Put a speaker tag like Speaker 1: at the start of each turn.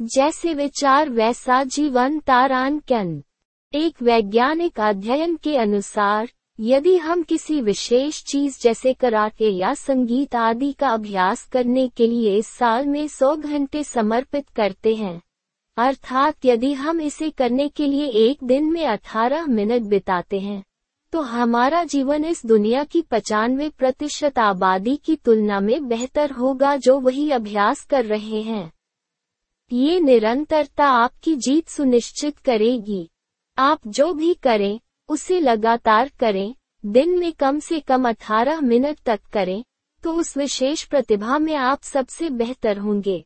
Speaker 1: जैसे विचार वैसा जीवन तारांकन एक वैज्ञानिक अध्ययन के अनुसार, यदि हम किसी विशेष चीज़ जैसे कराटे या संगीत आदि का अभ्यास करने के लिए साल में 100 घंटे समर्पित करते हैं, अर्थात यदि हम इसे करने के लिए एक दिन में 18 मिनट बिताते हैं तो हमारा जीवन इस दुनिया की पचानवे प्रतिशत आबादी की तुलना में बेहतर होगा जो वही अभ्यास कर रहे हैं। ये निरंतरता आपकी जीत सुनिश्चित करेगी। आप जो भी करें, उसे लगातार करें, दिन में कम से कम 18 मिनट तक करें तो उस विशेष प्रतिभा में आप सबसे बेहतर होंगे।